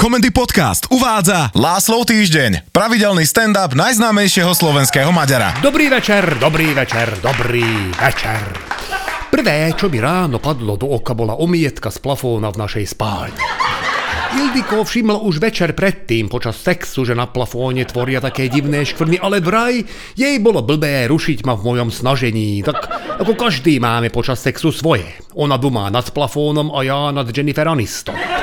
Komendy Podcast uvádza Láslov týždeň, pravidelný stand-up najznámejšieho slovenského Maďara. Dobrý večer, dobrý večer, dobrý večer. Prvé, čo mi ráno padlo do oka, bola omietka z plafóna v našej spálni. Ildiko všimla už večer predtým počas sexu, že na plafóne tvoria také divné škvrny, ale vraj jej bolo blbé rušiť ma v mojom snažení. Tak ako každý máme počas sexu svoje. Ona doma nad plafónom a ja nad Jennifer Aniston.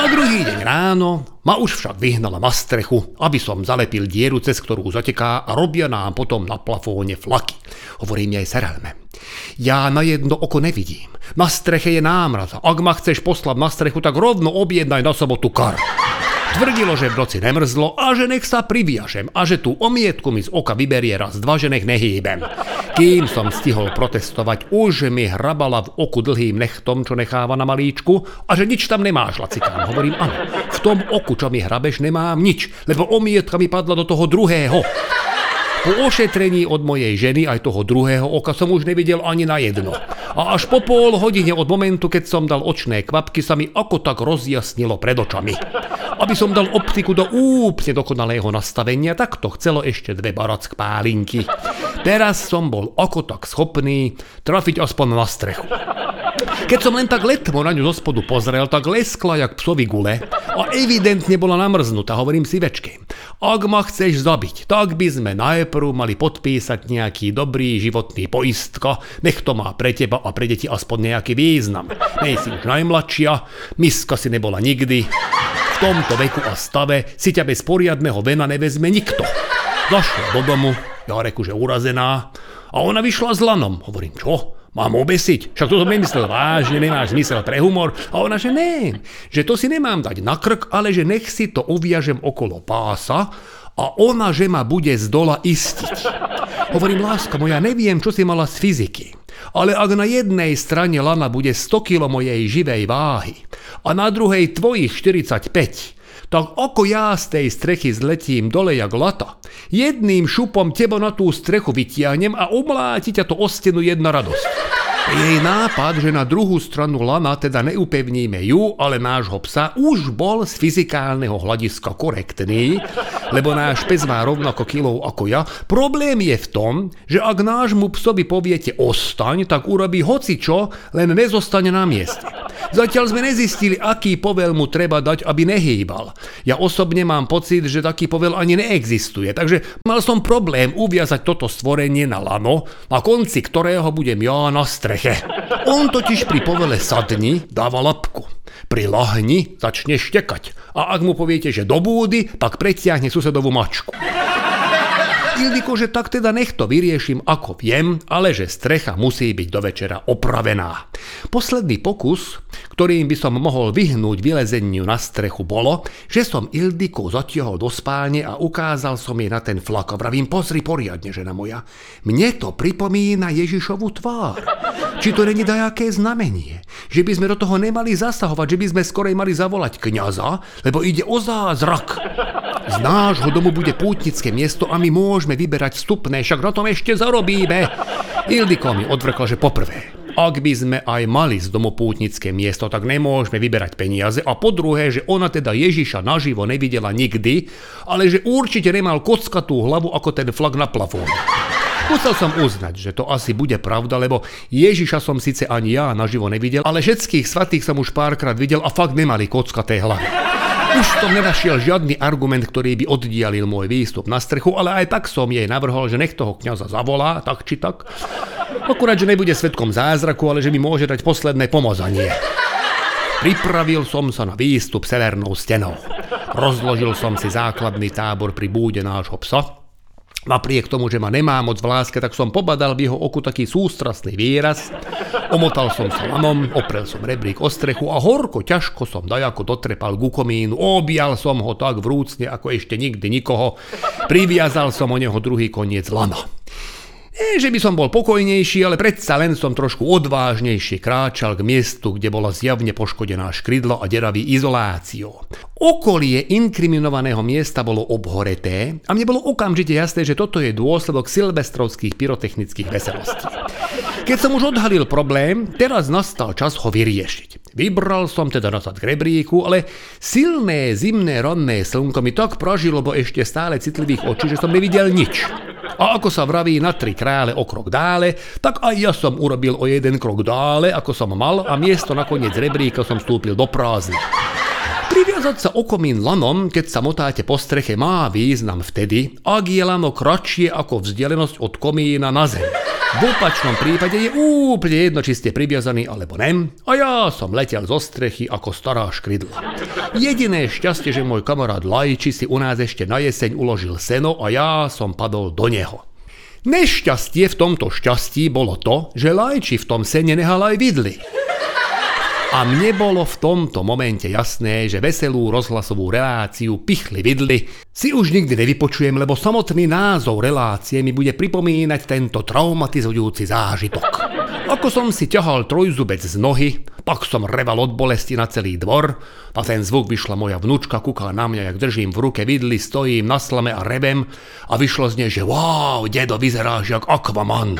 Na druhý deň ráno ma už však vyhnala na strechu, aby som zalepil dieru, cez ktorú zateká a robia nám potom na plafóne flaky. Hovorím jej Serelme. Ja na jedno oko nevidím. Na streche je námraz. Ak ma chceš poslať na strechu, tak rovno objednaj na sobotu kar. Tvrdilo, že v noci nemrzlo a že nech sa priviažem a že tú omietku mi z oka vyberie raz dva, že nech nehýbem. Kým som stihol protestovať, už mi hrabala v oku dlhým nechtom, čo necháva na malíčku a že nič tam nemáš, lacikám. Hovorím, áno, v tom oku, čo mi hrabeš, nemám nič, lebo omietka mi padla do toho druhého. Po ošetrení od mojej ženy aj toho druhého oka som už nevidel ani na jedno. A až po pol hodine od momentu, keď som dal očné kvapky, sa mi ako tak rozjasnilo pred očami. Aby som dal optiku do úplne dokonalého nastavenia, tak to chcelo ešte dve barack pálinky. Teraz som bol ako tak schopný trafiť aspoň na strechu. Keď som len tak letmo na ňu zo spodu pozrel, tak leskla jak psovi gule a evidentne bola namrznutá, hovorím si večke. Ak ma chceš zabiť, tak by sme najprv mali podpísať nejaký dobrý životný poistka, nech to má pre teba a pre deti aspoň nejaký význam. Nej si už najmladšia, miska si nebola nikdy, v tomto veku a stave si ťa bez poriadného vena nevezme nikto. Zašla do domu, ja reku, že urazená, a ona vyšla s lanom. Hovorím, čo? Mám obesiť? Však to som nemyslel vážne, nemáš zmysel pre humor. A ona, že ne, že to si nemám dať na krk, ale že nech si to uviažem okolo pása a ona, že ma bude z dola istiť. Hovorím, láska moja, neviem, čo si mala z fyziky. Ale ak na jednej strane lana bude 100 kg mojej živej váhy a na druhej tvojich 45, tak ako ja z tej strechy zletím dole jak lata, jedným šupom teba na tú strechu vytiahnem a umláti ťa to o stenu jedna radosť. Jej nápad, že na druhú stranu lana teda neupevníme ju, ale nášho psa, už bol z fyzikálneho hľadiska korektný, lebo náš pes má rovnako kilov ako ja. Problém je v tom, že ak nášmu psovi poviete ostaň, tak urobí hoci čo, len nezostane na mieste. Zatiaľ sme nezistili, aký povel mu treba dať, aby nehýbal. Ja osobne mám pocit, že taký povel ani neexistuje, takže mal som problém uviazať toto stvorenie na lano, na konci ktorého budem ja na streche. On totiž pri povele sadni dáva lapku. Pri lahni začne štekať a ak mu poviete, že do búdy, pak pretiahne susedovú mačku. Ildiko, že tak teda nech to vyriešim ako viem, ale že strecha musí byť do večera opravená. Posledný pokus, ktorým by som mohol vyhnúť vylezeniu na strechu, bolo, že som Ildiku zatiahol do spálne a ukázal som jej na ten flak a vravím, pozri poriadne, žena moja. Mne to pripomína Ježišovu tvár. Či to není dajaké znamenie? Že by sme do toho nemali zasahovať, že by sme skorej mali zavolať kňaza, lebo ide o zázrak. Z nášho domu bude pútnické miesto a my môžeme vyberať vstupné, však na tom ešte zarobíme. Ildiko mi odvrkla, že poprvé, ak by sme aj mali z domu pútnické miesto, tak nemôžeme vyberať peniaze. A po druhé, že ona teda Ježiša naživo nevidela nikdy, ale že určite nemal kockatú hlavu ako ten flag na plafóne. Musel som uznať, že to asi bude pravda, lebo Ježiša som síce ani ja naživo nevidel, ale všetkých svatých som už párkrát videl a fakt nemali kockaté hlavy. Už som nenašiel žiadny argument, ktorý by oddialil môj výstup na strechu, ale aj tak som jej navrhol, že nech toho kňaza zavolá, tak či tak. Akurát, že nebude svetkom zázraku, ale že mi môže dať posledné pomazanie. Pripravil som sa na výstup severnou stenou. Rozložil som si základný tábor pri búde nášho psa, Napriek tomu, že ma nemá moc v láske, tak som pobadal v jeho oku taký sústrasný výraz. Omotal som sa lanom, oprel som rebrík o strechu a horko ťažko som dajako dotrepal ku komínu. Objal som ho tak vrúcne, ako ešte nikdy nikoho. Priviazal som o neho druhý koniec lana. Nie, že by som bol pokojnejší, ale predsa len som trošku odvážnejšie kráčal k miestu, kde bola zjavne poškodená škrydlo a deravý izoláciou. Okolie inkriminovaného miesta bolo obhoreté a mne bolo okamžite jasné, že toto je dôsledok silvestrovských pyrotechnických veselostí. Keď som už odhalil problém, teraz nastal čas ho vyriešiť. Vybral som teda nazad k rebríku, ale silné zimné ranné slnko mi tak pražilo, bo ešte stále citlivých očí, že som nevidel nič. A ako sa vraví na tri krále o krok dále, tak aj ja som urobil o jeden krok dále, ako som mal a miesto nakoniec rebríka som vstúpil do prázdna. Priviazať sa okomín lanom, keď sa motáte po streche, má význam vtedy, ak je lano kratšie ako vzdialenosť od komína na zem. V opačnom prípade je úplne jedno, či ste priviazaní alebo nem, a ja som letel zo strechy ako stará škrydla. Jediné šťastie, že môj kamarát Lajči si u nás ešte na jeseň uložil seno a ja som padol do neho. Nešťastie v tomto šťastí bolo to, že Lajči v tom sene nehal aj vidly. A mne bolo v tomto momente jasné, že veselú rozhlasovú reláciu Pichli vidly si už nikdy nevypočujem, lebo samotný názov relácie mi bude pripomínať tento traumatizujúci zážitok. Ako som si ťahal trojzubec z nohy, pak som reval od bolesti na celý dvor a ten zvuk vyšla moja vnúčka, kúka na mňa, jak držím v ruke vidly, stojím na slame a rebem a vyšlo z nej, že wow, dedo, vyzeráš jak Aquaman.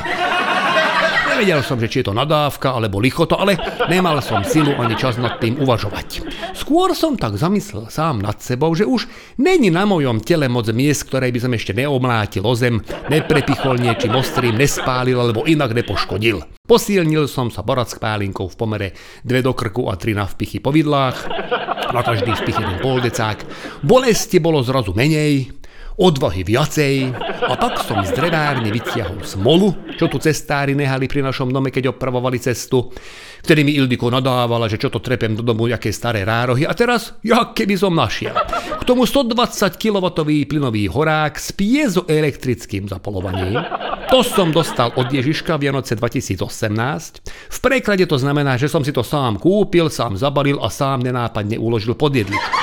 Nevedel som, že či je to nadávka alebo lichoto, ale nemal som silu ani čas nad tým uvažovať. Skôr som tak zamyslel sám nad sebou, že už není na mojom tele moc miest, ktoré by som ešte neomlátil o zem, neprepichol niečím ostrým, nespálil alebo inak nepoškodil. Posilnil som sa borac pálinkou v pomere dve do krku a tri na vpichy po vidlách, na každý vpich jeden poldecák. Bolesti bolo zrazu menej, odvahy viacej a tak som z drevárne vytiahol smolu, čo tu cestári nehali pri našom dome, keď opravovali cestu. Vtedy mi Ildiko nadávala, že čo to trepem do domu, aké staré rárohy a teraz, ja keby som našiel. K tomu 120 kW plynový horák s piezoelektrickým zapolovaním. To som dostal od Ježiška v Vianoce 2018. V preklade to znamená, že som si to sám kúpil, sám zabalil a sám nenápadne uložil pod jedličku.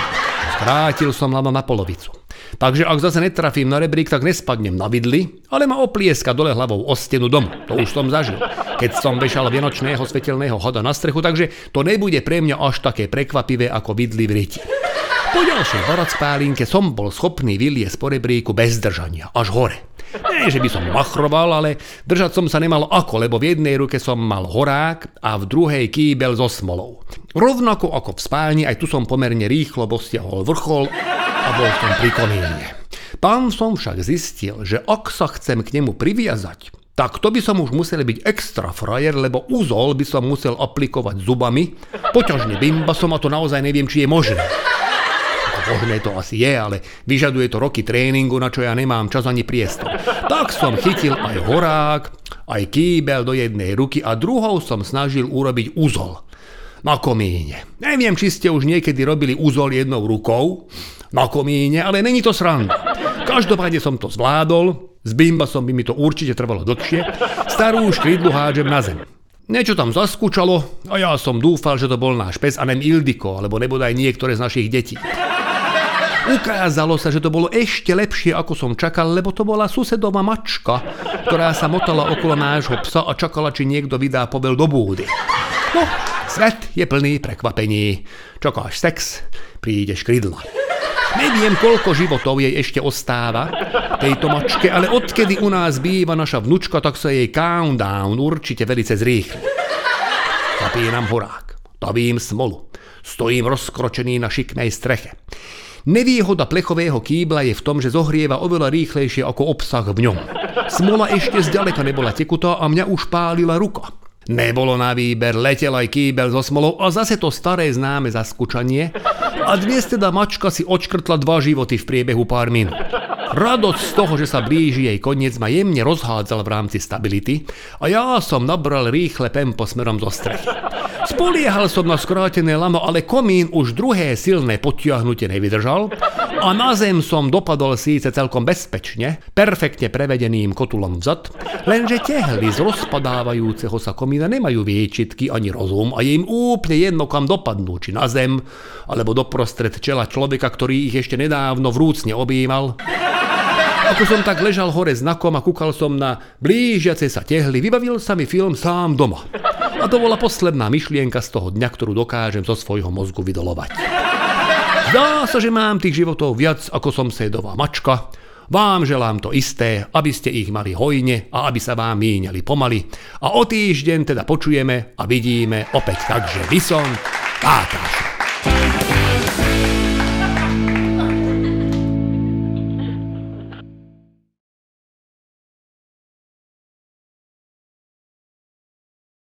Skrátil som lano na polovicu. Takže ak zase netrafím na rebrík, tak nespadnem na vidli, ale ma oplieska dole hlavou o stenu domu. To už som zažil. Keď som vešal vianočného svetelného hoda na strechu, takže to nebude pre mňa až také prekvapivé ako vidly v riti. Po ďalšej baracpálinke som bol schopný vyliesť po rebríku bez držania, až hore. Nie, že by som machroval, ale držať som sa nemal ako, lebo v jednej ruke som mal horák a v druhej kýbel so smolou. Rovnako ako v spálni, aj tu som pomerne rýchlo dosiahol vrchol a bol som pri komíne. Pán som však zistil, že ak sa chcem k nemu priviazať, tak to by som už musel byť extra frajer, lebo úzol by som musel aplikovať zubami, poťažne bimbasom a to naozaj neviem, či je možné. Možné to asi je, ale vyžaduje to roky tréningu, na čo ja nemám čas ani priestor. Tak som chytil aj horák, aj kýbel do jednej ruky a druhou som snažil urobiť úzol na komíne. Neviem, či ste už niekedy robili úzol jednou rukou na komíne, ale není to sranda. Každopádne som to zvládol, s bimbasom by mi to určite trvalo dlhšie, starú škrydlu hádžem na zem. Niečo tam zaskúčalo a ja som dúfal, že to bol náš pes a nem Ildiko, alebo nebodaj niektoré z našich detí. Ukázalo sa, že to bolo ešte lepšie, ako som čakal, lebo to bola susedová mačka, ktorá sa motala okolo nášho psa a čakala, či niekto vydá pobel do búdy. No, svet je plný prekvapení. Čakáš sex, príde škrydla. Neviem, koľko životov jej ešte ostáva, tejto mačke, ale odkedy u nás býva naša vnučka, tak sa jej countdown určite velice zrýchli. Zapínam horák, davím smolu, stojím rozkročený na šikmej streche. Nevýhoda plechového kýbla je v tom, že zohrieva oveľa rýchlejšie ako obsah v ňom. Smola ešte zďaleka nebola tekutá a mňa už pálila ruka. Nebolo na výber, letel aj kýbel so smolou a zase to staré známe zaskúčanie a dnes teda mačka si odškrtla dva životy v priebehu pár minút. Radosť z toho, že sa blíži jej koniec ma jemne rozhádzal v rámci stability a ja som nabral rýchle tempo smerom zo strechy. Spoliehal som na skrátené lano, ale komín už druhé silné potiahnutie nevydržal a na zem som dopadol síce celkom bezpečne, perfektne prevedeným kotulom vzad, lenže tehly z rozpadávajúceho sa komína nemajú výčitky ani rozum a je im úplne jedno kam dopadnú, či na zem, alebo doprostred čela človeka, ktorý ich ešte nedávno vrúcne objímal. Ako som tak ležal hore znakom a kúkal som na blížiace sa tehly, vybavil sa mi film sám doma. A to bola posledná myšlienka z toho dňa, ktorú dokážem zo svojho mozgu vydolovať. Zdá sa, že mám tých životov viac, ako som sedová mačka Vám želám to isté, aby ste ich mali hojne a aby sa vám míňali pomaly. A o týždeň teda počujeme a vidíme opäť takže Vison Kákaš.